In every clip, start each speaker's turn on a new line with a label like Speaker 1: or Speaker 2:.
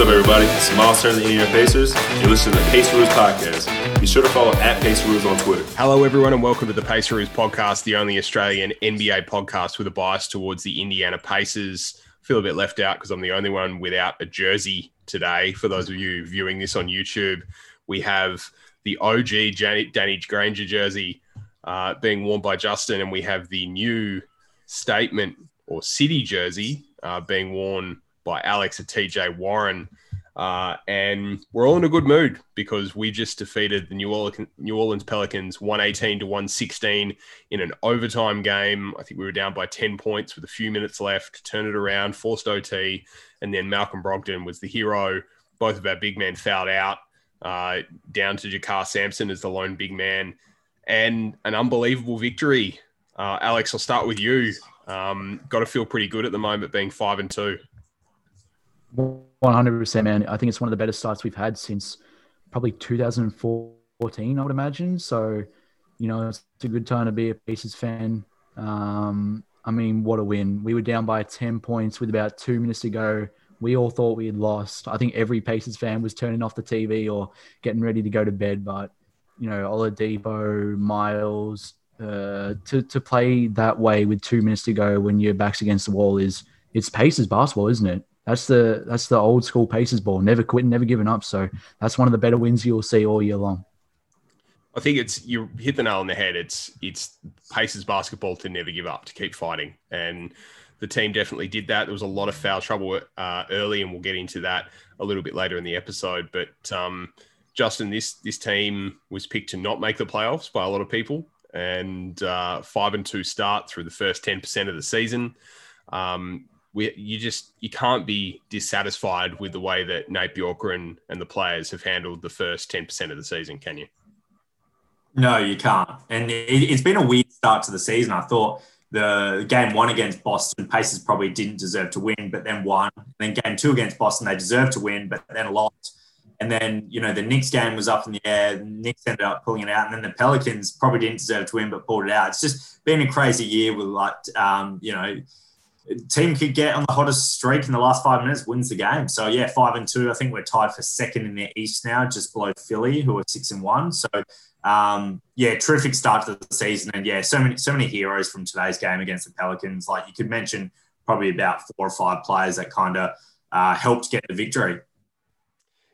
Speaker 1: What's up, everybody? It's Miles Turner, the Indiana Pacers. You're listening to the Paceroos podcast. Be sure to follow at Paceroos on Twitter.
Speaker 2: Hello, everyone, and welcome to the Paceroos podcast, the only Australian NBA podcast with a bias towards the Indiana Pacers. I feel a bit left out because I'm the only one without a jersey today. For those of you viewing this on YouTube, we have the OG Danny Granger jersey uh, being worn by Justin, and we have the new statement or city jersey uh, being worn by Alex and TJ Warren. Uh, and we're all in a good mood because we just defeated the New Orleans, New Orleans Pelicans 118 to 116 in an overtime game. I think we were down by 10 points with a few minutes left, turned it around, forced OT, and then Malcolm Brogdon was the hero. Both of our big men fouled out, uh, down to JaKarr Sampson as the lone big man, and an unbelievable victory. Uh, Alex, I'll start with you. Um, got to feel pretty good at the moment being five and two.
Speaker 3: 100%, man. I think it's one of the better starts we've had since probably 2014, I would imagine. So, you know, it's a good time to be a Pacers fan. Um, I mean, what a win. We were down by 10 points with about two minutes to go. We all thought we had lost. I think every Pacers fan was turning off the TV or getting ready to go to bed. But, you know, Oladipo, Miles, uh, to, to play that way with two minutes to go when your back's against the wall is it's Pacers basketball, isn't it? That's the that's the old school Pacers ball. Never quitting, never giving up. So that's one of the better wins you'll see all year long.
Speaker 2: I think it's you hit the nail on the head. It's it's Pacers basketball to never give up, to keep fighting, and the team definitely did that. There was a lot of foul trouble uh, early, and we'll get into that a little bit later in the episode. But um, Justin, this this team was picked to not make the playoffs by a lot of people, and uh, five and two start through the first ten percent of the season. Um, we, you just you can't be dissatisfied with the way that Nate Bjorkgren and the players have handled the first ten percent of the season, can you?
Speaker 4: No, you can't. And it, has been a weird start to the season. I thought the game one against Boston, Pacers probably didn't deserve to win, but then won. And then game two against Boston, they deserved to win, but then lost. And then, you know, the Knicks game was up in the air. The Knicks ended up pulling it out. And then the Pelicans probably didn't deserve to win, but pulled it out. It's just been a crazy year with, like, um, you know, team could get on the hottest streak in the last five minutes, wins the game. So yeah, five and two. I think we're tied for second in the East now, just below Philly, who are six and one. So um, yeah, terrific start to the season, and yeah, so many so many heroes from today's game against the Pelicans. Like you could mention probably about four or five players that kind of uh, helped get the victory.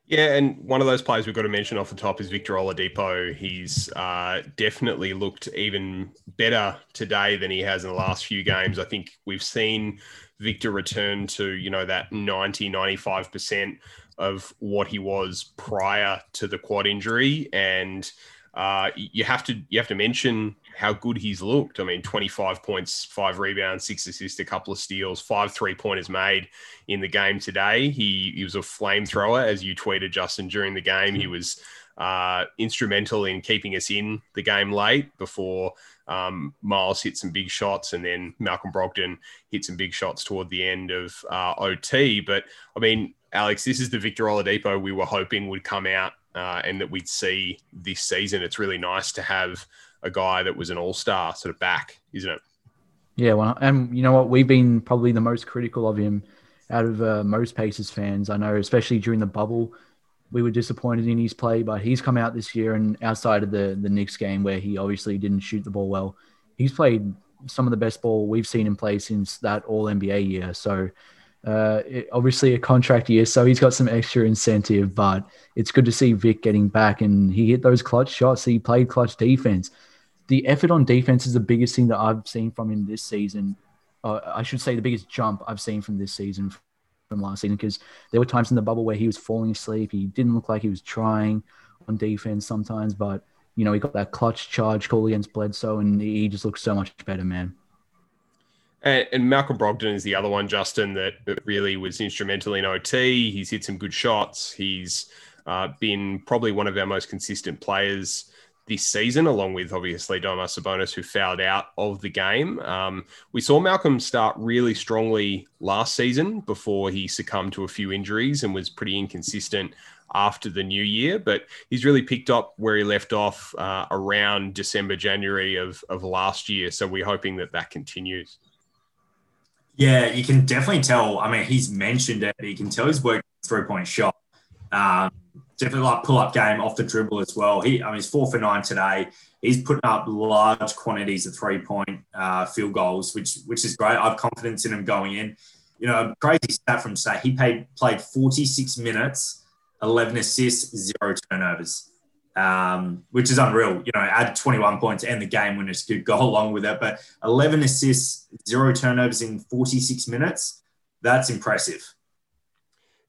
Speaker 2: Yeah, and one of those players we've got to mention off the top is Victor Oladipo. He's uh, definitely looked even better today than he has in the last few games. I think we've seen Victor return to, you know, that 90, 95% of what he was prior to the quad injury. And uh, you have to you have to mention how good he's looked. I mean, 25 points, five rebounds, six assists, a couple of steals, five three pointers made in the game today. He, he was a flamethrower, as you tweeted, Justin, during the game. He was uh, instrumental in keeping us in the game late before um, Miles hit some big shots, and then Malcolm Brogdon hit some big shots toward the end of uh, OT. But I mean, Alex, this is the Victor Oladipo we were hoping would come out uh, and that we'd see this season. It's really nice to have a guy that was an all star sort of back, isn't it?
Speaker 3: Yeah, well, and you know what? We've been probably the most critical of him out of uh, most Pacers fans. I know, especially during the bubble, we were disappointed in his play, but he's come out this year and outside of the the Knicks game where he obviously didn't shoot the ball well, he's played some of the best ball we've seen him play since that All NBA year. So uh, it, obviously a contract year, so he's got some extra incentive. But it's good to see Vic getting back, and he hit those clutch shots. He played clutch defense. The effort on defense is the biggest thing that I've seen from him this season. Uh, I should say the biggest jump I've seen from this season from last season because there were times in the bubble where he was falling asleep. He didn't look like he was trying on defense sometimes, but you know he got that clutch charge call against Bledsoe, and he just looks so much better, man.
Speaker 2: And, and, Malcolm Brogdon is the other one, Justin, that, really was instrumental in OT. He's hit some good shots. He's uh, been probably one of our most consistent players this season, along with obviously Domas Sabonis, who fouled out of the game. Um, we saw Malcolm start really strongly last season before he succumbed to a few injuries and was pretty inconsistent after the new year, but he's really picked up where he left off uh, around December, January of, of last year. So we're hoping that that continues.
Speaker 4: Yeah, you can definitely tell. I mean, he's mentioned it, but you can tell he's working three point shot. Um, definitely like pull up game off the dribble as well. He, I mean, he's four for nine today. He's putting up large quantities of three point uh, field goals, which which is great. I have confidence in him going in. You know, crazy stat from say he paid, played 46 minutes, 11 assists, zero turnovers um, which is unreal. You know, add 21 points and the game winners could go along with it. But 11 assists, zero turnovers in 46 minutes, that's impressive.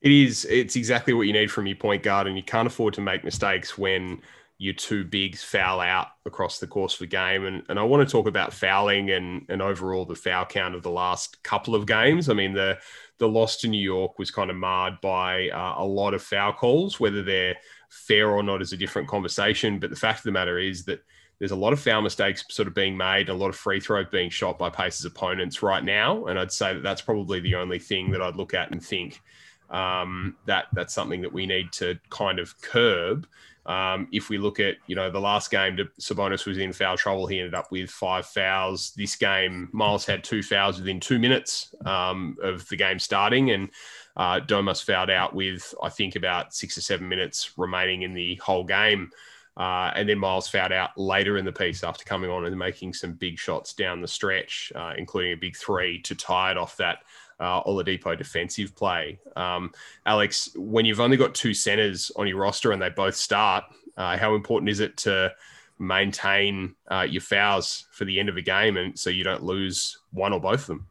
Speaker 2: It is. It's exactly what you need from your point guard, and you can't afford to make mistakes when your two bigs foul out across the course of the game. And, and I want to talk about fouling and, and overall the foul count of the last couple of games. I mean, the the loss to New York was kind of marred by uh, a lot of foul calls, whether they're fair or not is a different conversation. But the fact of the matter is that there's a lot of foul mistakes sort of being made, a lot of free throws being shot by Pacers opponents right now. And I'd say that that's probably the only thing that I'd look at and think um, that that's something that we need to kind of curb. Um, if we look at, you know, the last game, Sabonis was in foul trouble. He ended up with five fouls. This game, Miles had two fouls within two minutes um, of the game starting. And uh, Domas fouled out with, I think, about six or seven minutes remaining in the whole game. Uh, and then Miles fouled out later in the piece after coming on and making some big shots down the stretch, uh, including a big three to tie it off that uh, Oladipo defensive play. Um, Alex, when you've only got two centers on your roster and they both start, uh, how important is it to maintain uh, your fouls for the end of a game and so you don't lose one or both of them?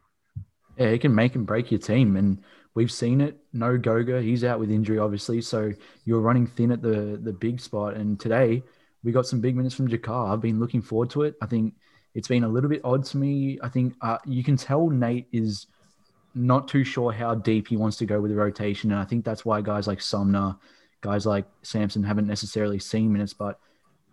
Speaker 3: Yeah, it can make and break your team. And We've seen it. No Goga, he's out with injury, obviously. So you're running thin at the the big spot. And today we got some big minutes from JaKarr. I've been looking forward to it. I think it's been a little bit odd to me. I think uh, you can tell Nate is not too sure how deep he wants to go with the rotation, and I think that's why guys like Sumner, guys like Sampson haven't necessarily seen minutes. But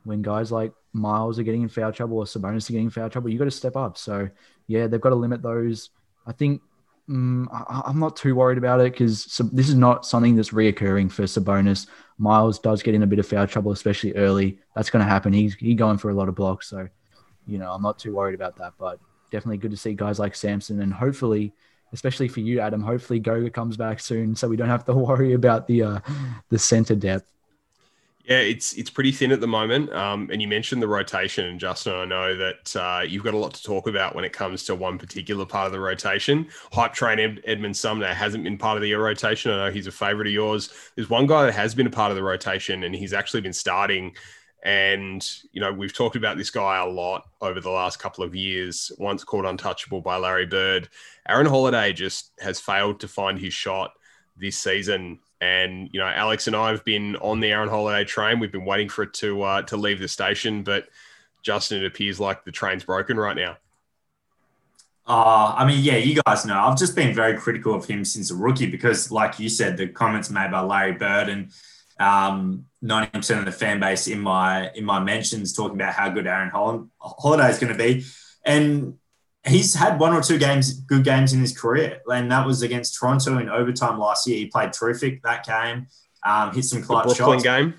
Speaker 3: when guys like Miles are getting in foul trouble or Sabonis are getting in foul trouble, you got to step up. So yeah, they've got to limit those. I think Mm, I, am not too worried about it because this is not something that's reoccurring for Sabonis. Miles does get in a bit of foul trouble, especially early. That's going to happen. He's he going for a lot of blocks, so you know I'm not too worried about that. But definitely good to see guys like Sampson and hopefully, especially for you, Adam. Hopefully Goga comes back soon, so we don't have to worry about the uh, the center depth.
Speaker 2: Yeah, it's it's pretty thin at the moment. Um, and you mentioned the rotation, and Justin, I know that uh, you've got a lot to talk about when it comes to one particular part of the rotation. Hype train Ed- Edmund Sumner hasn't been part of the rotation. I know he's a favorite of yours. There's one guy that has been a part of the rotation, and he's actually been starting. And you know, we've talked about this guy a lot over the last couple of years. Once called untouchable by Larry Bird, Aaron Holiday just has failed to find his shot this season and you know, Alex and I have been on the Aaron Holiday train. We've been waiting for it to uh, to leave the station, but Justin, it appears like the train's broken right now.
Speaker 4: Uh, I mean, yeah, you guys know I've just been very critical of him since a rookie because, like you said, the comments made by Larry Bird and um, 90% of the fan base in my in my mentions talking about how good Aaron Holiday is going to be, and he's had one or two games, good games in his career, and that was against Toronto in overtime last year. He played terrific that game, um, hit some clutch
Speaker 2: the Brooklyn
Speaker 4: shots.
Speaker 2: game,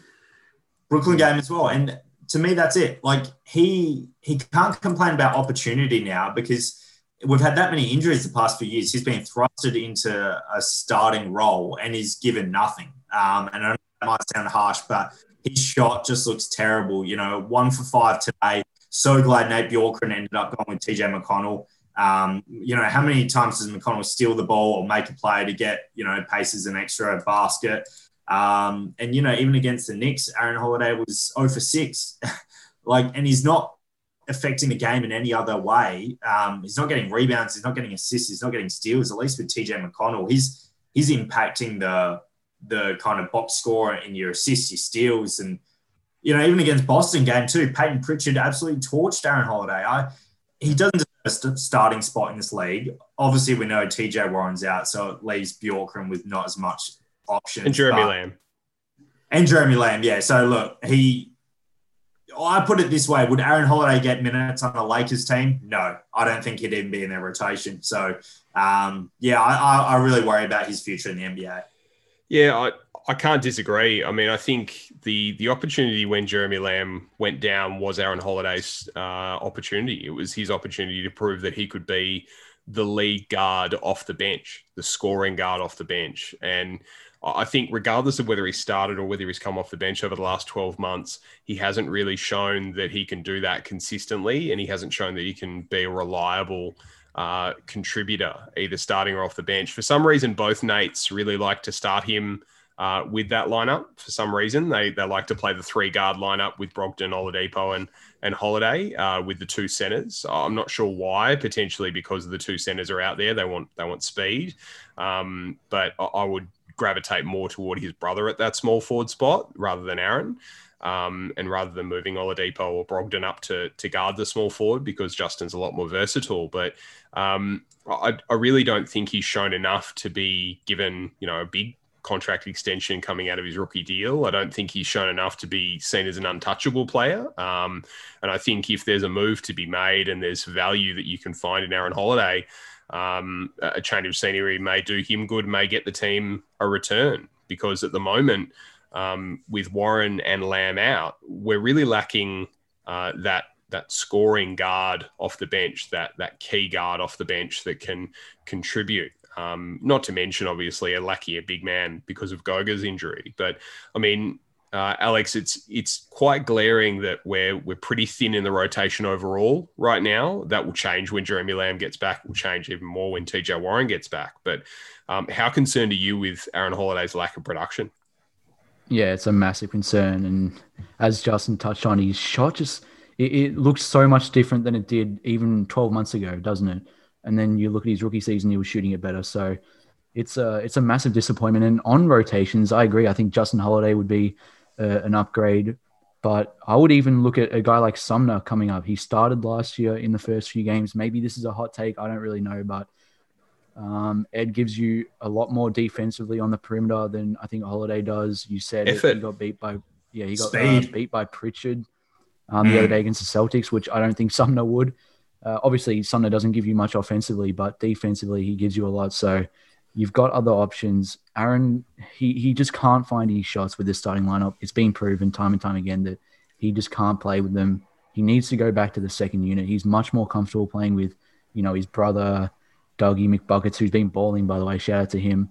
Speaker 4: Brooklyn game as well. And to me, that's it. Like he he can't complain about opportunity now because we've had that many injuries the past few years. He's been thrusted into a starting role and he's given nothing. Um, and I know that might sound harsh, but his shot just looks terrible. You know, one for five today so glad Nate Bjorkgren ended up going with TJ McConnell. Um, you know, how many times does McConnell steal the ball or make a play to get, you know, Pacers an extra basket? Um, and, you know, even against the Knicks, Aaron Holiday was 0 for 6. like, and he's not affecting the game in any other way. Um, he's not getting rebounds, he's not getting assists, he's not getting steals, at least with TJ McConnell. He's he's impacting the the kind of box score in your assists, your steals, and you know, even against Boston game two, Payton Pritchard absolutely torched Aaron Holiday. I, he doesn't deserve a starting spot in this league. Obviously, we know TJ Warren's out, so it leaves Bjorkgren with not as much options.
Speaker 2: And Jeremy Lamb.
Speaker 4: And Jeremy Lamb, yeah. So look, he. I put it this way: Would Aaron Holiday get minutes on the Lakers team? No, I don't think he'd even be in their rotation. So, um, yeah, I, I really worry about his future in the NBA.
Speaker 2: Yeah, I, I can't disagree. I mean, I think the the opportunity when Jeremy Lamb went down was Aaron Holiday's uh, opportunity. It was his opportunity to prove that he could be the lead guard off the bench, the scoring guard off the bench. And I think, regardless of whether he started or whether he's come off the bench over the last 12 months, he hasn't really shown that he can do that consistently. And he hasn't shown that he can be a reliable uh, contributor, either starting or off the bench. For some reason, both Nates really like to start him uh, with that lineup. For some reason, they they like to play the three guard lineup with Brogdon, Oladipo, and and Holiday uh, with the two centers. I'm not sure why. Potentially because the two centers are out there. They want they want speed, um, but I, I would gravitate more toward his brother at that small forward spot rather than Aaron. Um, and rather than moving Oladipo or Brogdon up to, to guard the small forward because Justin's a lot more versatile. But um, I, I really don't think he's shown enough to be given, you know, a big contract extension coming out of his rookie deal. I don't think he's shown enough to be seen as an untouchable player. Um, and I think if there's a move to be made and there's value that you can find in Aaron Holiday, um, a change of scenery may do him good, may get the team a return because at the moment, um, with Warren and Lamb out, we're really lacking uh, that that scoring guard off the bench, that that key guard off the bench that can contribute. Um, not to mention, obviously, a lackey a big man because of Goga's injury. But I mean, uh, Alex, it's it's quite glaring that we're we're pretty thin in the rotation overall right now. That will change when Jeremy Lamb gets back. Will change even more when TJ Warren gets back. But um, how concerned are you with Aaron Holiday's lack of production?
Speaker 3: Yeah, it's a massive concern, and as Justin touched on, his shot just it, it looks so much different than it did even 12 months ago, doesn't it? And then you look at his rookie season; he was shooting it better. So it's a it's a massive disappointment. And on rotations, I agree. I think Justin Holiday would be uh, an upgrade. But I would even look at a guy like Sumner coming up. He started last year in the first few games. Maybe this is a hot take. I don't really know, but um, Ed gives you a lot more defensively on the perimeter than I think Holiday does. You said he got beat by yeah he got uh, beat by Pritchard um, mm. the other day against the Celtics, which I don't think Sumner would. Uh, obviously, Sumner doesn't give you much offensively, but defensively he gives you a lot. So You've got other options. Aaron, he, he just can't find his shots with the starting lineup. It's been proven time and time again that he just can't play with them. He needs to go back to the second unit. He's much more comfortable playing with, you know, his brother, Dougie McBuckets, who's been balling, by the way. Shout out to him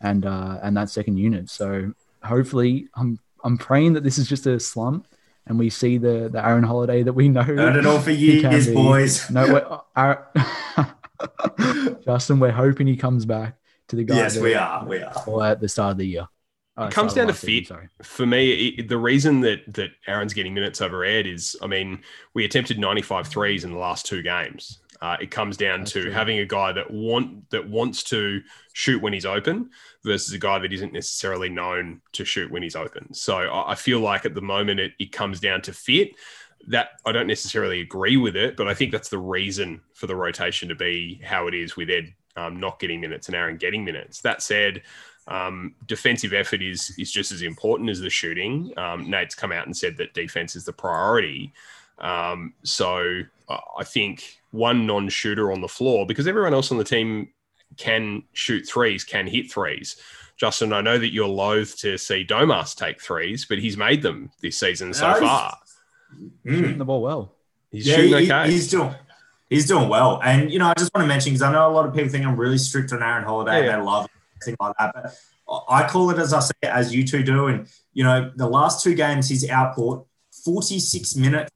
Speaker 3: and uh, and that second unit. So hopefully, I'm I'm praying that this is just a slump and we see the the Aaron Holiday that we know.
Speaker 4: Heard it all for years, boys.
Speaker 3: No, uh, Justin, we're hoping he comes back to the guy.
Speaker 4: Yes, we are. We are.
Speaker 3: Or at the start of the year.
Speaker 2: it comes down to fit. Sorry. For me, it, the reason that that Aaron's getting minutes over Ed is, I mean, we attempted 95 threes in the last two games. Uh, it comes down That's to true. having a guy that want that wants to shoot when he's open versus a guy that isn't necessarily known to shoot when he's open. So I, I feel like at the moment it, it comes down to fit. That I don't necessarily agree with it, but I think that's the reason for the rotation to be how it is with Ed um, not getting minutes and Aaron getting minutes. That said, um, defensive effort is is just as important as the shooting. Um, Nate's come out and said that defense is the priority. Um, so I think one non-shooter on the floor because everyone else on the team can shoot threes, can hit threes. Justin, I know that you're loath to see Domas take threes, but he's made them this season so far.
Speaker 3: Shooting hmm. the ball well.
Speaker 2: He's yeah, shooting okay.
Speaker 4: He, he's doing he's doing well. And you know, I just want to mention because I know a lot of people think I'm really strict on Aaron Holiday. Yeah. They love things like that, but I call it as I say, as you two do. And you know, the last two games he's output 46 minutes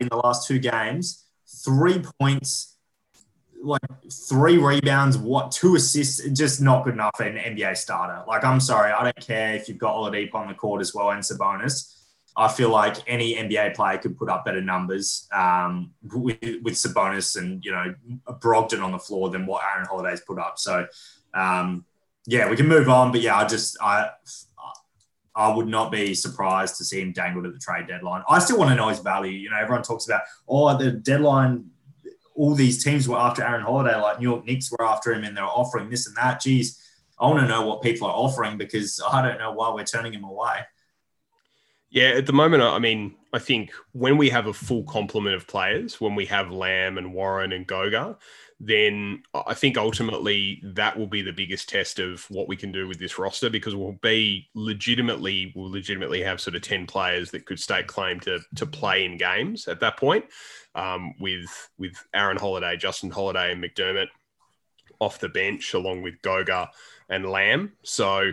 Speaker 4: in the last two games, three points, like three rebounds, what two assists, just not good enough for an NBA starter. Like, I'm sorry, I don't care if you've got Oladipo on the court as well and Sabonis. I feel like any NBA player could put up better numbers um, with, with Sabonis and you know Brogdon on the floor than what Aaron Holiday's put up. So um, yeah, we can move on. But yeah, I just I I would not be surprised to see him dangled at the trade deadline. I still want to know his value. You know, everyone talks about oh the deadline. All these teams were after Aaron Holiday, like New York Knicks were after him, and they're offering this and that. Geez, I want to know what people are offering because I don't know why we're turning him away.
Speaker 2: Yeah, at the moment, I mean, I think when we have a full complement of players, when we have Lamb and Warren and Goga, then I think ultimately that will be the biggest test of what we can do with this roster because we'll be legitimately, we'll legitimately have sort of 10 players that could stake claim to, to play in games at that point um, with, with Aaron Holiday, Justin Holiday, and McDermott off the bench along with Goga and Lamb. So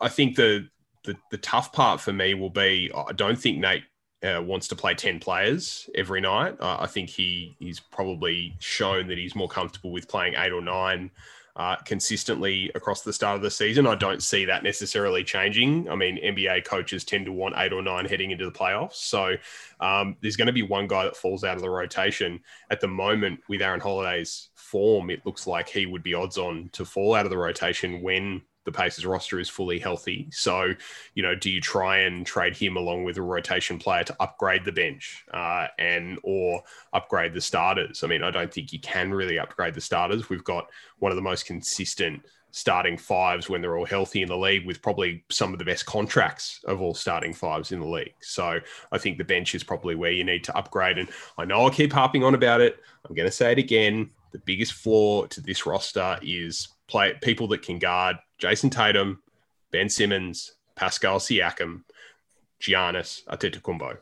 Speaker 2: I think the, the, the tough part for me will be I don't think Nate uh, wants to play 10 players every night. Uh, I think he he's probably shown that he's more comfortable with playing eight or nine uh, consistently across the start of the season. I don't see that necessarily changing. I mean, NBA coaches tend to want eight or nine heading into the playoffs. So um, there's going to be one guy that falls out of the rotation. At the moment, with Aaron Holiday's form, it looks like he would be odds on to fall out of the rotation when the Pacers roster is fully healthy. So, you know, do you try and trade him along with a rotation player to upgrade the bench uh, and or upgrade the starters? I mean, I don't think you can really upgrade the starters. We've got one of the most consistent starting fives when they're all healthy in the league with probably some of the best contracts of all starting fives in the league. So I think the bench is probably where you need to upgrade. And I know I keep harping on about it. I'm going to say it again. The biggest flaw to this roster is play people that can guard Jayson Tatum, Ben Simmons, Pascal Siakam, Giannis Antetokounmpo.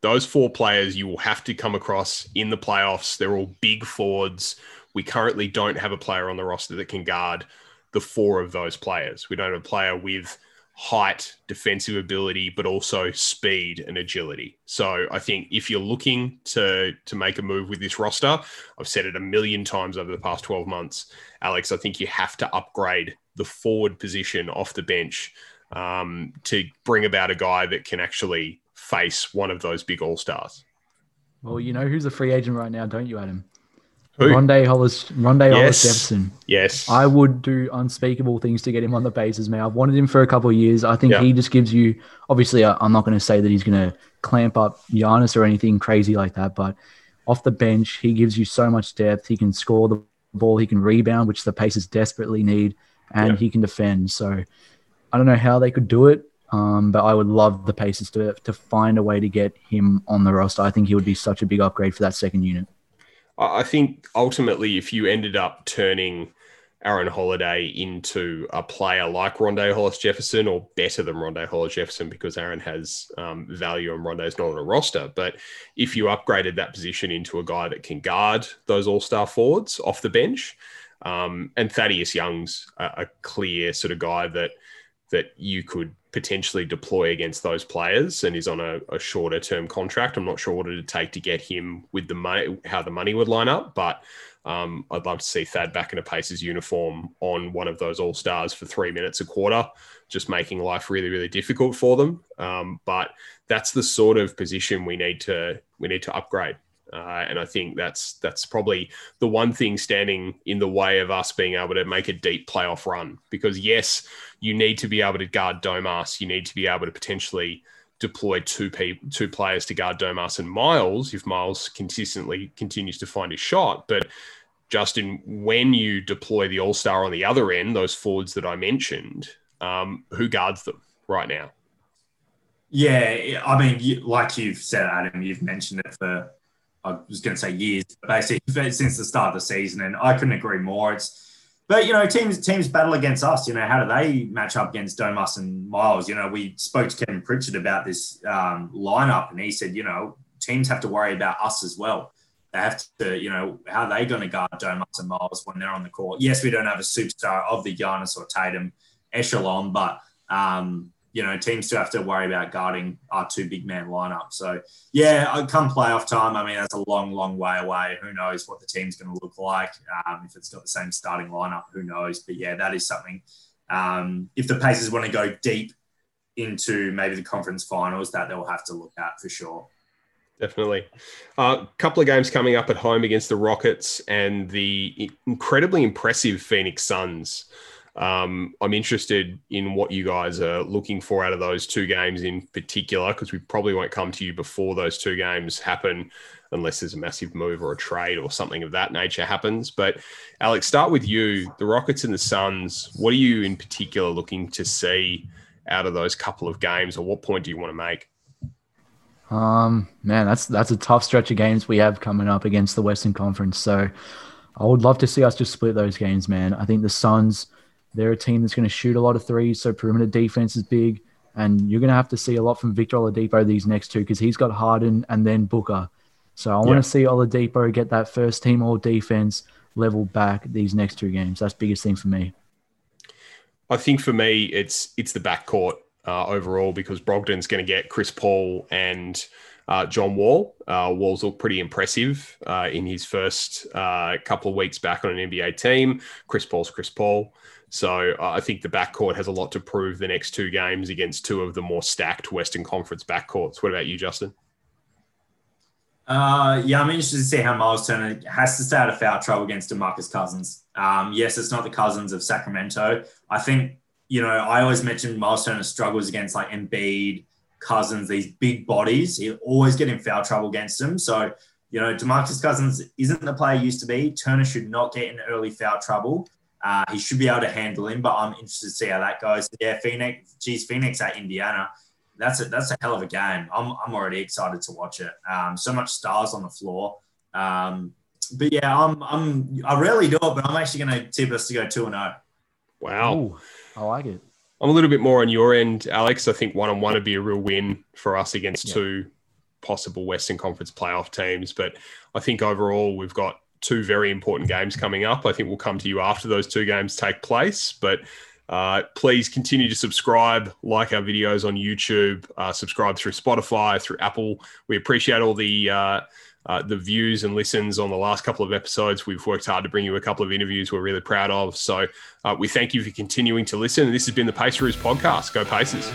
Speaker 2: Those four players you will have to come across in the playoffs. They're all big forwards. We currently don't have a player on the roster that can guard the four of those players. We don't have a player with height, defensive ability, but also speed and agility. So I think if you're looking to to make a move with this roster, I've said it a million times over the past 12 months, Alex, I think you have to upgrade the forward position off the bench um, to bring about a guy that can actually face one of those big all stars.
Speaker 3: Well, you know who's a free agent right now, don't you, Adam?
Speaker 2: Who?
Speaker 3: Rondae Hollis, Rondae
Speaker 2: Yes.
Speaker 3: Hollis Jefferson.
Speaker 2: Yes.
Speaker 3: I would do unspeakable things to get him on the bases, man. I've wanted him for a couple of years. I think
Speaker 2: Yeah.
Speaker 3: he just gives you. Obviously, I- I'm not going to say that he's going to clamp up Giannis or anything crazy like that, but off the bench, he gives you so much depth. He can score the ball, he can rebound, which the Pacers desperately need, and
Speaker 2: Yeah.
Speaker 3: he can defend. So I don't know how they could do it, um, but I would love the Pacers to to find a way to get him on the roster. I think he would be such a big upgrade for that second unit.
Speaker 2: I think ultimately, if you ended up turning Aaron Holiday into a player like Rondae Hollis Jefferson or better than Rondae Hollis Jefferson because Aaron has um, value and Rondae's not on a roster. But if you upgraded that position into a guy that can guard those all star forwards off the bench, um, and Thaddeus Young's a, a clear sort of guy that that you could potentially deploy against those players and is on a, a shorter term contract. I'm not sure what it'd take to get him with the money, how the money would line up, but um, I'd love to see Thad back in a Pacers uniform on one of those All Stars for three minutes a quarter, just making life really, really difficult for them. Um, but that's the sort of position we need to we need to upgrade. Uh, and I think that's that's probably the one thing standing in the way of us being able to make a deep playoff run. Because yes, you need to be able to guard Domas. You need to be able to potentially deploy two pe- two players to guard Domas and Miles if Miles consistently continues to find his shot. But Justin, when you deploy the All Star on the other end, those forwards that I mentioned, um, who guards them right now?
Speaker 4: Yeah, I mean, like you've said, Adam, you've mentioned it for, I was going to say years, basically since the start of the season, and I couldn't agree more. It's, but you know, teams teams battle against us. You know, how do they match up against Domas and Miles? You know, we spoke to Kevin Pritchard about this um, lineup, and he said, you know, teams have to worry about us as well. They have to, you know, how are they going to guard Domas and Miles when they're on the court? Yes, we don't have a superstar of the Giannis or Tatum echelon, but um, you know, teams still have to worry about guarding our two big man lineup. So, yeah, uh, come playoff time, I mean, that's a long, long way away. Who knows what the team's going to look like? Um, if it's got the same starting lineup, who knows? But yeah, that is something. Um, if the Pacers want to go deep into maybe the conference finals, that they'll have to look at for sure.
Speaker 2: Definitely. A uh, couple of games coming up at home against the Rockets and the incredibly impressive Phoenix Suns. Um, I'm interested in what you guys are looking for out of those two games in particular, because we probably won't come to you before those two games happen, unless there's a massive move or a trade or something of that nature happens. But Alex, start with you. The Rockets and the Suns. What are you in particular looking to see out of those couple of games, or what point do you want to make?
Speaker 3: Um, man, that's that's a tough stretch of games we have coming up against the Western Conference. So I would love to see us just split those games, man. I think the Suns, they're a team that's going to shoot a lot of threes, so perimeter defense is big, and you're going to have to see a lot from Victor Oladipo these next two because he's got Harden and then Booker. So I want
Speaker 2: Yeah.
Speaker 3: to see Oladipo get that first team all defense, level back these next two games. That's the biggest thing for me.
Speaker 2: I think for me, it's it's the backcourt uh, overall because Brogdon's going to get Chris Paul and uh, John Wall. Uh, Wall's looked pretty impressive uh, in his first uh, couple of weeks back on an NBA team. Chris Paul's Chris Paul. So I think the backcourt has a lot to prove the next two games against two of the more stacked Western Conference backcourts. What about you, Justin?
Speaker 4: Uh, yeah, I'm interested to see how Miles Turner has to stay out of foul trouble against DeMarcus Cousins. Um, yes, it's not the Cousins of Sacramento. I think, you know, I always mentioned Miles Turner struggles against like Embiid, Cousins, these big bodies. He always get in foul trouble against them. So, you know, DeMarcus Cousins isn't the player he used to be. Turner should not get in early foul trouble. Uh, he should be able to handle him, but I'm interested to see how that goes. Yeah, Phoenix, geez, Phoenix at Indiana that's a that's a hell of a game. I'm I'm already excited to watch it. Um, so much stars on the floor. Um, but yeah, I'm I'm I rarely do it, but I'm actually going to tip us to go two and zero.
Speaker 2: Wow,
Speaker 3: Ooh, I like it.
Speaker 2: I'm a little bit more on your end, Alex. I think one on one would be a real win for us against
Speaker 3: Yeah.
Speaker 2: two possible Western Conference playoff teams. But I think overall we've got two very important games coming up. I think we'll come to you after those two games take place. But uh, please continue to subscribe, like our videos on YouTube, uh, subscribe through Spotify, through Apple. We appreciate all the uh, uh, the views and listens on the last couple of episodes. We've worked hard to bring you a couple of interviews we're really proud of. So uh, we thank you for continuing to listen. And this has been the Paceroos podcast. Go Pacers.